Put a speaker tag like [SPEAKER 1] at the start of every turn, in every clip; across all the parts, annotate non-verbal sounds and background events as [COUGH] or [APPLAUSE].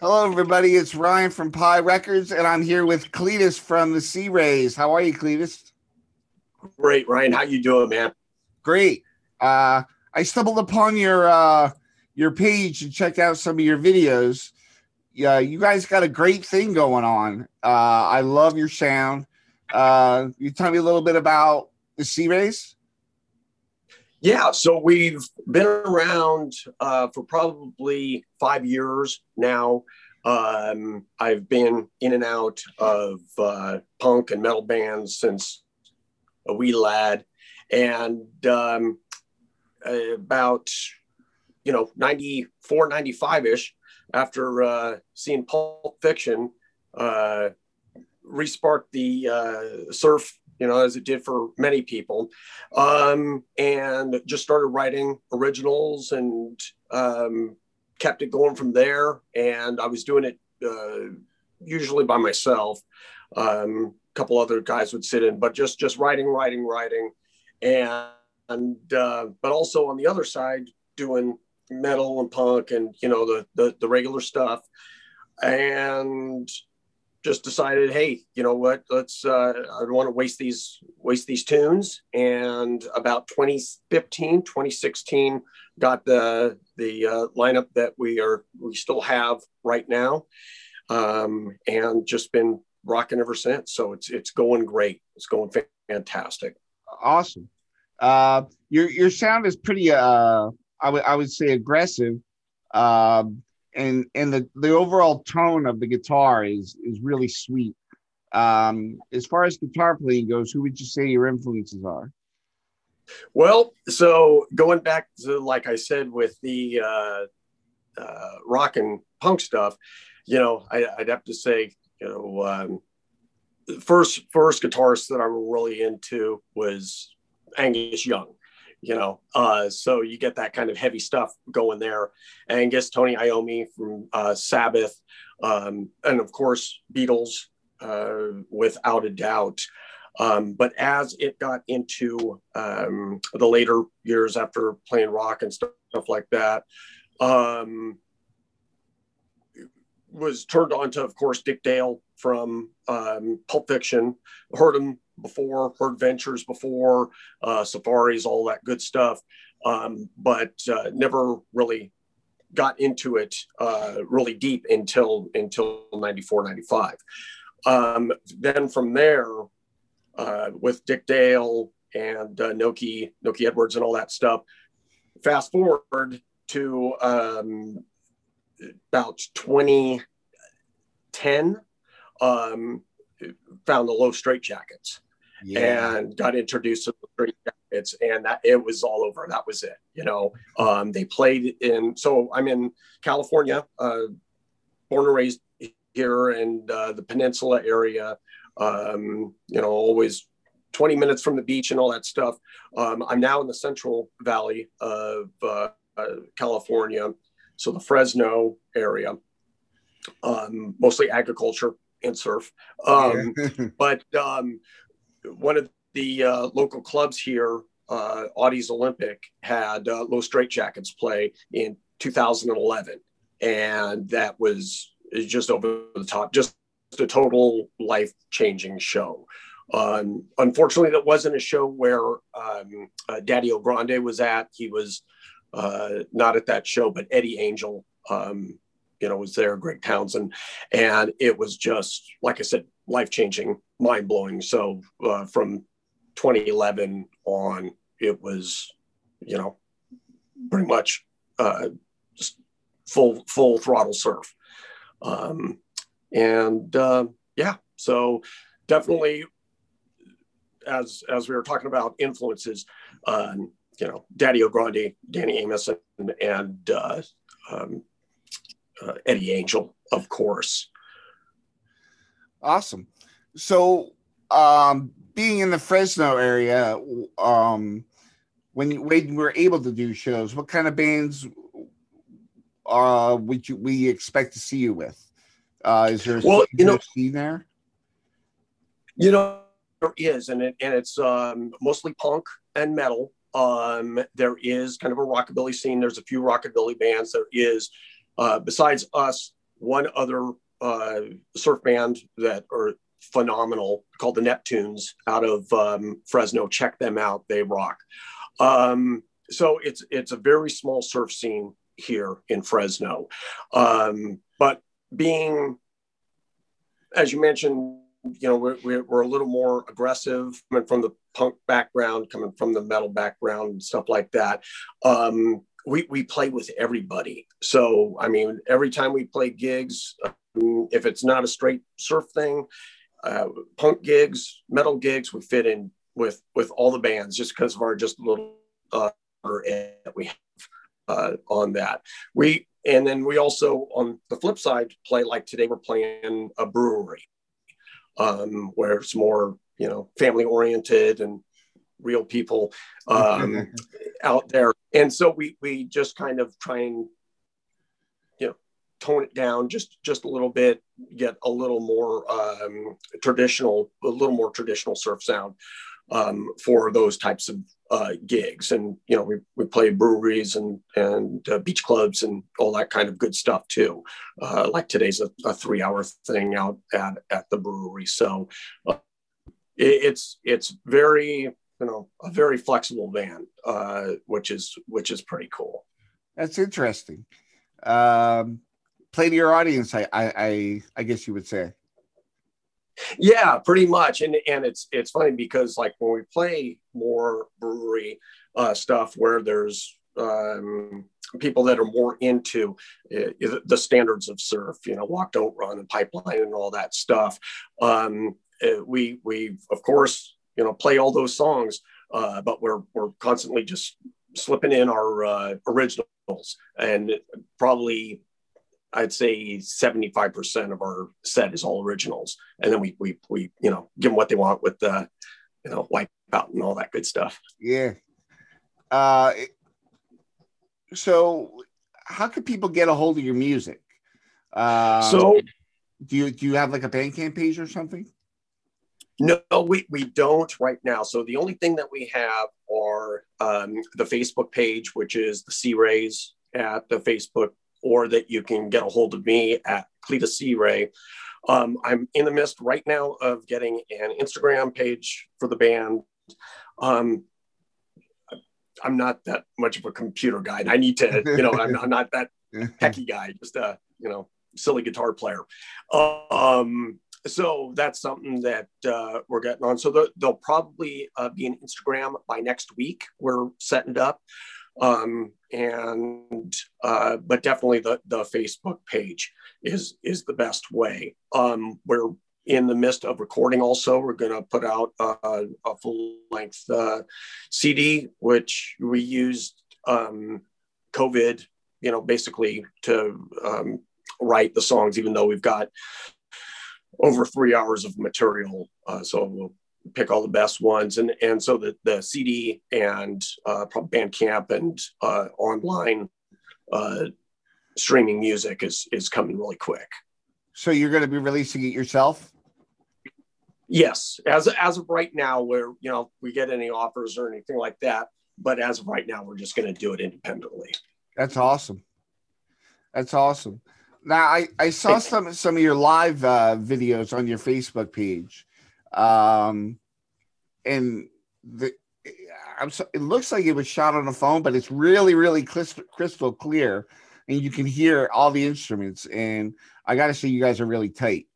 [SPEAKER 1] Hello, everybody. It's Ryan from Pi Records, and I'm here with Cletus from the Sea Rays. How are you, Cletus?
[SPEAKER 2] Great, Ryan. How you doing, man?
[SPEAKER 1] Great. Uh, I stumbled upon your uh, your page and checked out some of your videos. Yeah, you guys got a great thing going on. Uh, I love your sound. Uh, you tell me a little bit about the Sea Rays?
[SPEAKER 2] Yeah, so we've been around uh, for probably five years now. Um, I've been in and out of uh, punk and metal bands since a wee lad, and um, about you know 94 95 ish after uh, seeing pulp fiction uh, resparked the uh, surf you know, as it did for many people, um, and just started writing originals and um, kept it going from there. And I was doing it uh, usually by myself. Um, a couple other guys would sit in, but just just writing, writing, writing, and and uh, but also on the other side doing metal and punk and you know the the, the regular stuff and just decided, hey, you know what? Let's. Uh, I don't want to waste these waste these tunes. And about 2015, 2016, got the the uh, lineup that we are we still have right now, um, and just been rocking ever since. So it's it's going great. It's going fantastic.
[SPEAKER 1] Awesome. Uh, your your sound is pretty. Uh, I would I would say aggressive. Um, and and the the overall tone of the guitar is is really sweet. Um, as far as guitar playing goes, who would you say your influences are?
[SPEAKER 2] Well, so going back to like I said with the uh, uh, rock and punk stuff, you know, I, would have to say, you know, um, first first guitarist that I'm really into was Angus Young you know uh, so you get that kind of heavy stuff going there. And guess tony iommi from uh, sabbath um, and of course beatles uh, without a doubt. Um, but as it got into um, the later years after playing rock and stuff like that um, was turned on to of course dick dale from um, pulp fiction. Heard him before, heard Ventures before, uh, Safaris, all that good stuff, um, but uh, never really got into it uh, really deep until until 94, 95. Um, then from there, uh, with Dick Dale and uh, Nokie, Nokie Edwards and all that stuff, fast forward to um, about 2010, um, found the Los Straitjackets yeah. and got introduced to the Straight Jackets, and that it was all over. That was it. You know, um, they played in. So I'm in California, uh, born and raised here in uh, the Peninsula area. Um, you know, always 20 minutes from the beach and all that stuff. Um, I'm now in the Central Valley of uh, uh California, so the Fresno area, um, mostly agriculture and surf. Um, [LAUGHS] but um, one of the uh, local clubs here, uh, Audie's Olympic, had uh, Los Straitjackets play in 2011, and that was just over the top, just a total life changing show. Um, unfortunately, that wasn't a show where um, uh, Daddy-O Grande was at. He was uh, not at that show, but Eddie Angel, um, you know, was there, Greg Townsend, and it was just like I said, life changing mind blowing. So uh, from 2011 on, it was, you know, pretty much uh, just full full throttle surf. Um, and uh, yeah, so definitely, as as we were talking about influences, uh, you know, Daddy-O Grande, Danny Amos, and, and uh, um, uh, Eddie Angel, of course.
[SPEAKER 1] Awesome so um, being in the Fresno area, um, when you, when we're able to do shows, what kind of bands uh, would you we expect to see you with? Uh, is there a
[SPEAKER 2] well, you know,
[SPEAKER 1] scene there?
[SPEAKER 2] You know, there is, and it and it's um, mostly punk and metal. Um, there is kind of a rockabilly scene. There's a few rockabilly bands. There is, uh, besides us, one other uh, surf band that are phenomenal called the Neptunes out of um, Fresno. Check them out; they rock. Um, so it's it's a very small surf scene here in Fresno, um, but being, as you mentioned, you know, we're, we're, a little more aggressive coming from the punk background, coming from the metal background, stuff like that. Um, we, we play with everybody. So, I mean, every time we play gigs, um, if it's not a straight surf thing, uh, punk gigs, metal gigs, we fit in with with all the bands just because of our just little uh, that we have uh, on that. We and then we also on the flip side play like today we're playing a brewery um, where it's more you know family oriented and real people um, out there and so we we just kind of try and you know tone it down just just a little bit get a little more um, traditional a little more traditional surf sound um, for those types of uh, gigs. And you know, we, we play breweries and and uh, beach clubs and all that kind of good stuff too. Uh, like today's a, a, three hour thing out at at the brewery. So uh, it, it's it's very you know a very flexible band, uh, which is which is pretty cool.
[SPEAKER 1] That's interesting. Um, play to your audience, I, I I I guess you would say.
[SPEAKER 2] Yeah, pretty much. And and it's it's funny because like when we play more brewery uh, stuff where there's um, people that are more into uh, the standards of surf, you know, walk, don't run, and pipeline, and all that stuff. Um, uh, we we of course you know play all those songs, uh, but we're we're constantly just slipping in our uh, originals and probably I'd say 75% of our set is all originals. And then we, we, we, you know, give them what they want with the, you know, wipe out and all that good stuff.
[SPEAKER 1] Yeah. Uh, so how can people get a hold of your music? Uh, so do you, do you have like a Bandcamp page or something?
[SPEAKER 2] No, we, we don't right now. So the only thing that we have are um, the Facebook page, which is the Sea Rays at the Facebook or that you can get a hold of me at Cletus C. Ray. Um, I'm in the midst right now of getting an Instagram page for the band. Um, I'm not that much of a computer guy. I need to, you know, I'm, I'm not that [LAUGHS] techie guy, just a, you know, silly guitar player. Um, so that's something that uh, we're getting on. So they'll probably uh, be an Instagram by next week. We're setting it up um, and uh, but definitely the the Facebook page is is the best way. Um, we're in the midst of recording. Also, we're going to put out a, a full length uh, CD, which we used um, COVID, you know, basically to um, write the songs, even though we've got over three hours of material. Uh, so we'll pick all the best ones. And, and so the, the CD and uh, Bandcamp and uh, online uh, streaming music is, is coming really quick.
[SPEAKER 1] So you're going to be releasing it yourself?
[SPEAKER 2] Yes. As, as of right now, where, you know, we get any offers or anything like that. But as of right now, we're just going to do it independently.
[SPEAKER 1] That's awesome. That's awesome. Now I, I saw some some of your live uh, videos on your Facebook page, um, and the I'm so, it looks like it was shot on a phone, but it's really, really crystal, crystal clear, and you can hear all the instruments. And I got to say, you guys are really tight.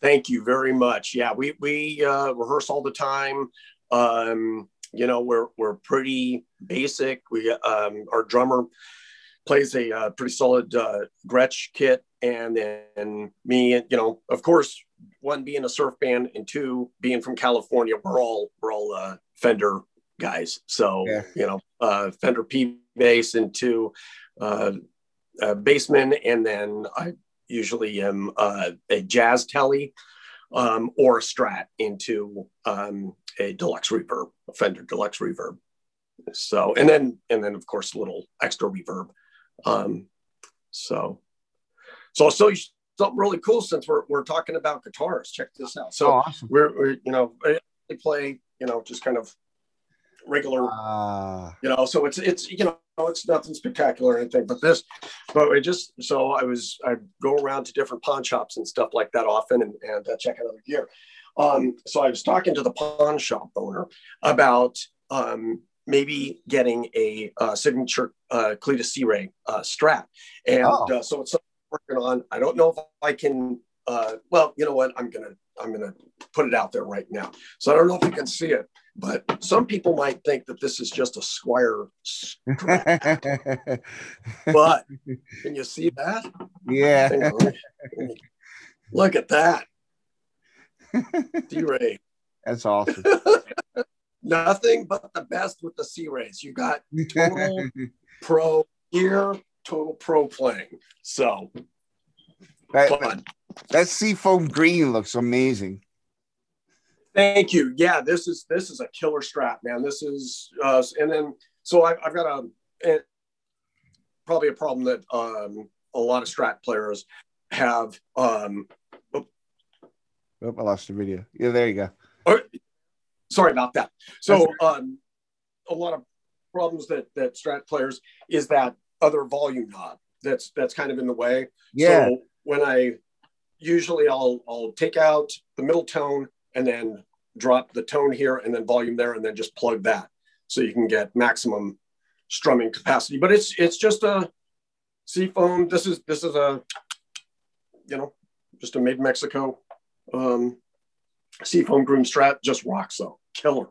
[SPEAKER 2] Thank you very much. Yeah, we we uh, rehearse all the time. Um, you know, we're we're pretty basic. We um, our drummer plays a uh, pretty solid uh, Gretsch kit, and then me, you know, of course, one being a surf band and two being from California, we're all we're all uh, Fender guys. So yeah. you know, uh, Fender P bass and two uh, uh, bassmen, and then I usually am uh, a jazz telly um, or a Strat into um, a deluxe reverb, a Fender deluxe reverb. So and then and then of course a little extra reverb. Um, so so I'll show you something really cool since we're, we're talking about guitars. Check this out. So oh, awesome. we're, we're, you know, they play, you know, just kind of regular, uh... you know, so it's, it's, you know, it's nothing spectacular or anything, but this, but I just, so I was, I go around to different pawn shops and stuff like that often and, and uh, check out other gear. Um, so I was talking to the pawn shop owner about um, maybe getting a uh, signature uh, Cletus Sea Ray uh, strap. And oh. uh, so it's working on. I don't know if I can, uh, well, you know what? I'm going to, I'm to put it out there right now. So I don't know if you can see it, but some people might think that this is just a Squier. strap. [LAUGHS] but can you see that?
[SPEAKER 1] Yeah.
[SPEAKER 2] Look at that. [LAUGHS] D-Ray.
[SPEAKER 1] That's awesome. [LAUGHS]
[SPEAKER 2] Nothing but the best with the Sea Rays. You got [LAUGHS] total pro gear, total pro playing. So
[SPEAKER 1] that, fun. That seafoam green looks amazing.
[SPEAKER 2] Thank you. Yeah, this is this is a killer strap, man. This is uh, and then so I've, I've got a, a, probably a problem that um, a lot of strat players have. Um,
[SPEAKER 1] oh. I lost the video. Yeah, there you go.
[SPEAKER 2] Oh, sorry about that. So um, a lot of problems that that strat players is that other volume knob that's that's kind of in the way.
[SPEAKER 1] Yeah.
[SPEAKER 2] So when I usually I'll I'll take out the middle tone and then drop the tone here and then volume there and then just plug that so you can get maximum strumming capacity. But it's it's just a seafoam. This is this is a you know just a made Mexico um, seafoam groom strat. Just rocks though, killer.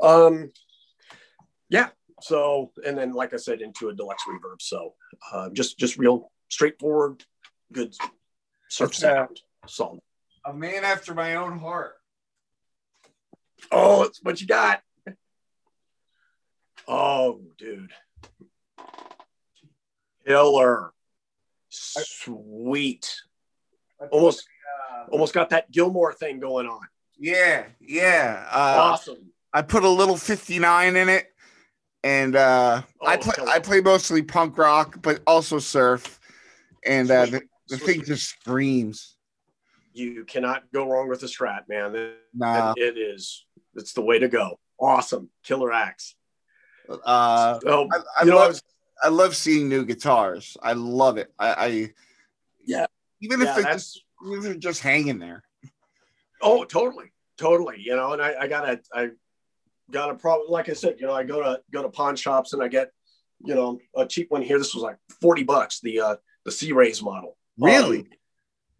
[SPEAKER 2] Um, yeah. So and then like I said, into a deluxe reverb. So uh, just just real straightforward, good surf sound. Solid.
[SPEAKER 1] A man after my own heart.
[SPEAKER 2] Oh, it's what you got. Oh, dude. Killer. Sweet. Almost almost got that Gilmour thing going on.
[SPEAKER 1] Yeah, yeah. Uh,
[SPEAKER 2] awesome.
[SPEAKER 1] I put a little 59 in it. And uh, oh, I play I play mostly punk rock, but also surf. And uh, the, the thing just screams.
[SPEAKER 2] You cannot go wrong with a strat, man.
[SPEAKER 1] Nah.
[SPEAKER 2] it is it's the way to go. Awesome, killer axe.
[SPEAKER 1] Uh, so, I, I love, I, was, I love seeing new guitars. I love it. I, I
[SPEAKER 2] yeah,
[SPEAKER 1] even if yeah, just, even if they're just hanging there.
[SPEAKER 2] Oh, totally, totally. You know, and I, I got a, I got a problem. Like I said, you know, I go to go to pawn shops and I get, you know, a cheap one here. This was like forty bucks. The uh the Sea Rays model.
[SPEAKER 1] Really? Um,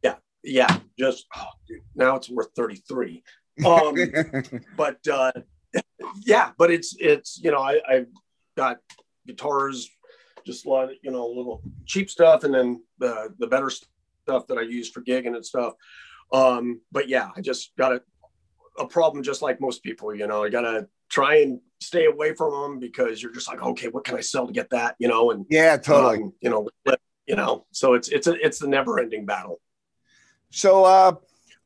[SPEAKER 2] yeah, yeah. Just oh, dude, now it's worth thirty three. Um, [LAUGHS] but uh, [LAUGHS] yeah, but it's it's you know I I've got guitars, just a lot of, you know little cheap stuff, and then the the better stuff that I use for gigging and stuff. Um, but yeah, I just got a a problem just like most people. You know, I gotta try and stay away from them because you're just like, okay, what can I sell to get that? You know, and
[SPEAKER 1] yeah, totally. Um,
[SPEAKER 2] you know, you know, so it's it's a it's the never ending battle.
[SPEAKER 1] So uh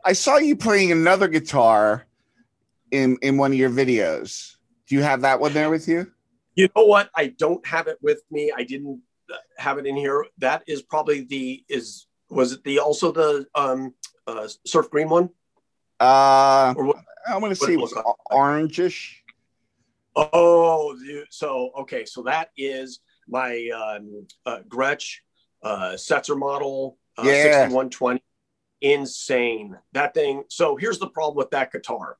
[SPEAKER 1] I saw you playing another guitar in in one of your videos. Do you have that one there with you?
[SPEAKER 2] You know what? I don't have it with me. I didn't have it in here. That is probably the is was it the also the um uh surf green one?
[SPEAKER 1] Uh what, I'm gonna say it was orangish.
[SPEAKER 2] Oh, so okay, so that is my um, uh, Gretsch uh, Setzer model uh, yeah. 6120 insane. That thing. So here's the problem with that guitar.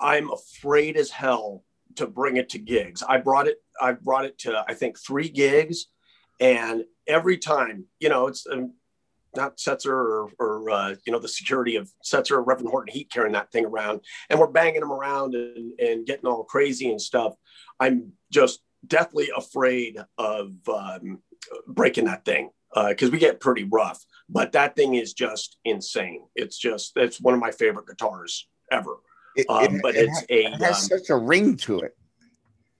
[SPEAKER 2] I'm afraid as hell to bring it to gigs. I brought it. I brought it to I think three gigs, and every time, you know, it's um, not Setzer or, or uh, you know the security of Setzer or Reverend Horton Heat carrying that thing around, and we're banging them around and, and getting all crazy and stuff. I'm just deathly afraid of um, breaking that thing because uh, we get pretty rough. But that thing is just insane. It's just it's one of my favorite guitars ever.
[SPEAKER 1] It, um, it, but it it's a it has um, such a ring to it.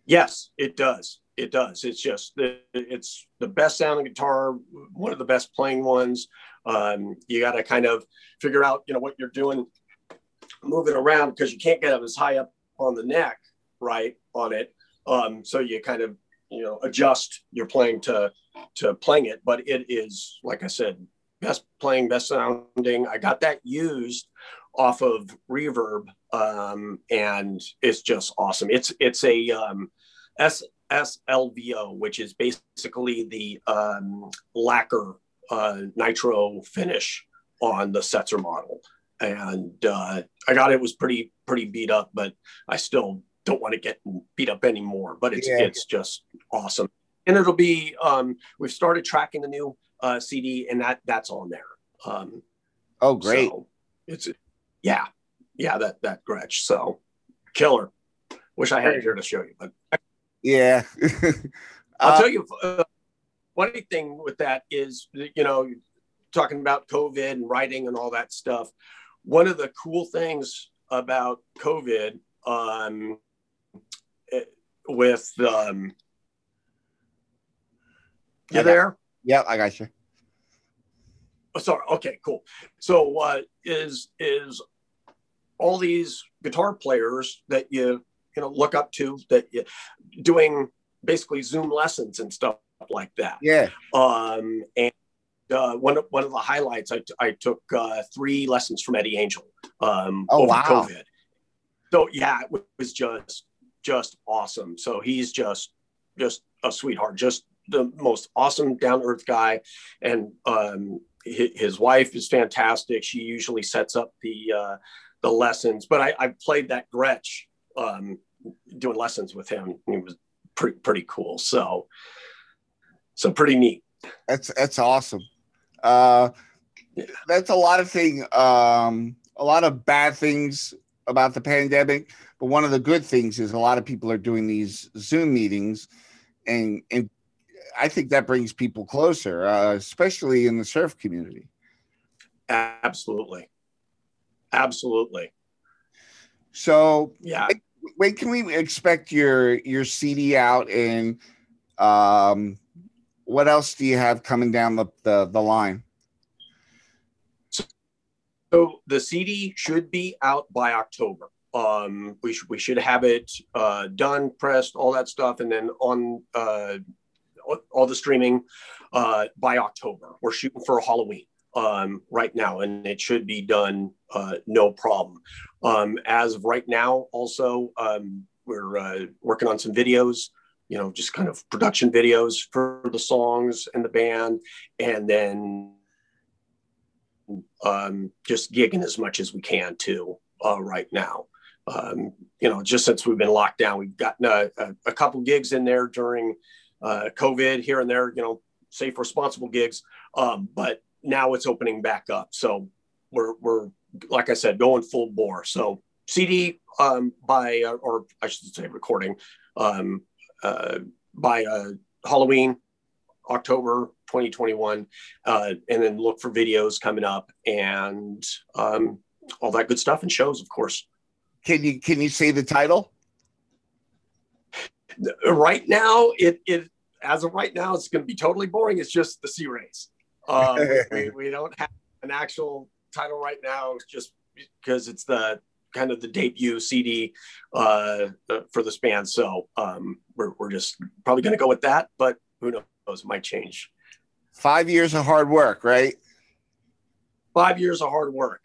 [SPEAKER 2] Yes, it does. It does. It's just it's the best sounding guitar, one of the best playing ones. Um, you got to kind of figure out, you know, what you're doing, moving around because you can't get up as high up on the neck, right, on it. Um, so you kind of, you know, adjust your playing to to playing it. But it is, like I said, best playing, best sounding. I got that used off of Reverb, um, and it's just awesome. It's it's a um, S SLVO, which is basically the um, lacquer uh, nitro finish on the Setzer model. And uh, I got it was pretty pretty beat up, but I still don't want to get beat up anymore. But it's yeah. it's just awesome, and it'll be. Um, we've started tracking the new uh, CD, and that that's on there. Um,
[SPEAKER 1] oh, great!
[SPEAKER 2] So it's yeah, yeah that that Gretsch. So killer. Wish I had it here to show you, but
[SPEAKER 1] yeah.
[SPEAKER 2] I'll tell you. Uh, funny thing with that is, you know, talking about COVID and writing and all that stuff. One of the cool things about COVID um, it, with um, you there?
[SPEAKER 1] Yeah, I got you.
[SPEAKER 2] Oh, sorry. Okay, cool. So uh, is is all these guitar players that you you know look up to that doing basically Zoom lessons and stuff like that.
[SPEAKER 1] Yeah.
[SPEAKER 2] Um, and uh, one of one of the highlights, I, t- I took uh, three lessons from Eddie Angel um,
[SPEAKER 1] oh, over wow. COVID.
[SPEAKER 2] So yeah, it was just just awesome. So he's just just a sweetheart, just the most awesome down earth guy, and um, his, his, wife is fantastic. She usually sets up the uh, the lessons, but I, I played that Gretsch um, doing lessons with him. It was pretty pretty cool. So so pretty neat.
[SPEAKER 1] That's that's awesome. Uh, yeah. That's a lot of thing. Um, a lot of bad things about the pandemic, but one of the good things is a lot of people are doing these Zoom meetings, and and I think that brings people closer, uh, especially in the surf community.
[SPEAKER 2] Absolutely, absolutely.
[SPEAKER 1] So
[SPEAKER 2] yeah,
[SPEAKER 1] when can we expect your your CD out and um, what else do you have coming down the, the, the line?
[SPEAKER 2] So the CD should be out by October. Um, we, should we should have it uh, done, pressed, all that stuff, and then on uh, all the streaming uh, by October. We're shooting for Halloween um, right now, and it should be done uh, no problem. Um, as of right now, also, um, we're uh, working on some videos, you know, just kind of production videos for the songs and the band, and then um, just gigging as much as we can too uh, right now. Um, you know, just since we've been locked down, we've gotten a, a, a couple gigs in there during uh, COVID here and there, you know, safe, responsible gigs. Um, but now it's opening back up. So we're, we're like I said, going full bore. So CD um, by, uh, or I should say recording um, uh, by uh, Halloween, October 2021, uh, and then look for videos coming up and um, all that good stuff and shows, of course.
[SPEAKER 1] Can you can you say the title?
[SPEAKER 2] Right now, it it as of right now, it's going to be totally boring. It's just the Sea Rays. Um, [LAUGHS] we, we don't have an actual title right now, just because it's the kind of the debut CD uh, uh, for this band. So um, we're, we're just probably going to go with that, but who knows? It might change.
[SPEAKER 1] Five years of hard work, right?
[SPEAKER 2] Five years of hard work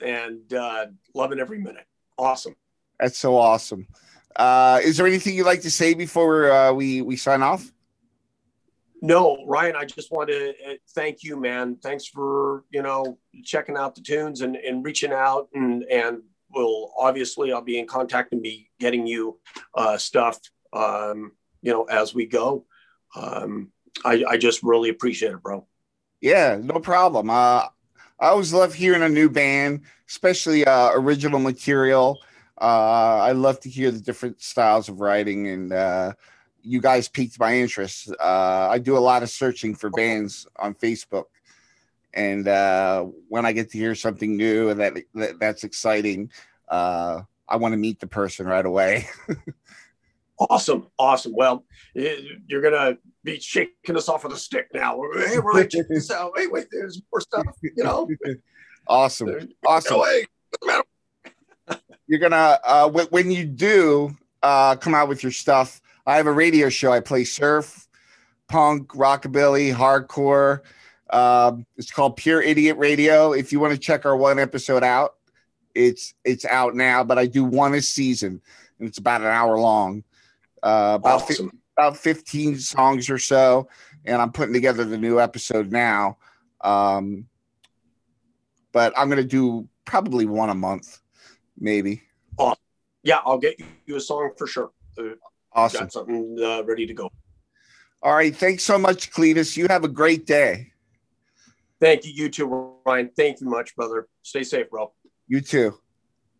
[SPEAKER 2] and uh, loving every minute. Awesome.
[SPEAKER 1] That's so awesome. Uh, is there anything you'd like to say before uh, we, we sign off?
[SPEAKER 2] No, Ryan, I just want to uh, thank you, man. Thanks for, you know, checking out the tunes and, and reaching out and, and will obviously I'll be in contact and be getting you uh, stuff, um, you know, as we go. Um, I, I just really appreciate it, bro.
[SPEAKER 1] Yeah, no problem. Uh, I always love hearing a new band, especially uh, original material. Uh, I love to hear the different styles of writing and, uh, you guys piqued my interest. Uh, I do a lot of searching for bands on Facebook, and uh, when I get to hear something new and that, that that's exciting, uh, I want to meet the person right away. [LAUGHS]
[SPEAKER 2] awesome, awesome. Well, you're gonna be shaking us off with a stick now. Hey, Ryan, check this out. Hey, wait, there's more stuff. You know. [LAUGHS]
[SPEAKER 1] awesome, awesome. you're gonna uh, when you do uh, come out with your stuff I have a radio show. I play surf, punk, rockabilly, hardcore. Um, it's called Pure Idiot Radio. If you want to check our one episode out, it's it's out now. But I do one a season, and it's about an hour long. Uh, about awesome. fi- about 15 songs or so, and I'm putting together the new episode now. Um, but I'm gonna do probably one a month, maybe.
[SPEAKER 2] Awesome. Yeah, I'll get you a song for sure.
[SPEAKER 1] Awesome.
[SPEAKER 2] Got something uh, ready to go.
[SPEAKER 1] All right. Thanks so much, Cletus. You have a great day.
[SPEAKER 2] Thank you. You too, Ryan. Thank you much, brother. Stay safe, bro.
[SPEAKER 1] You too.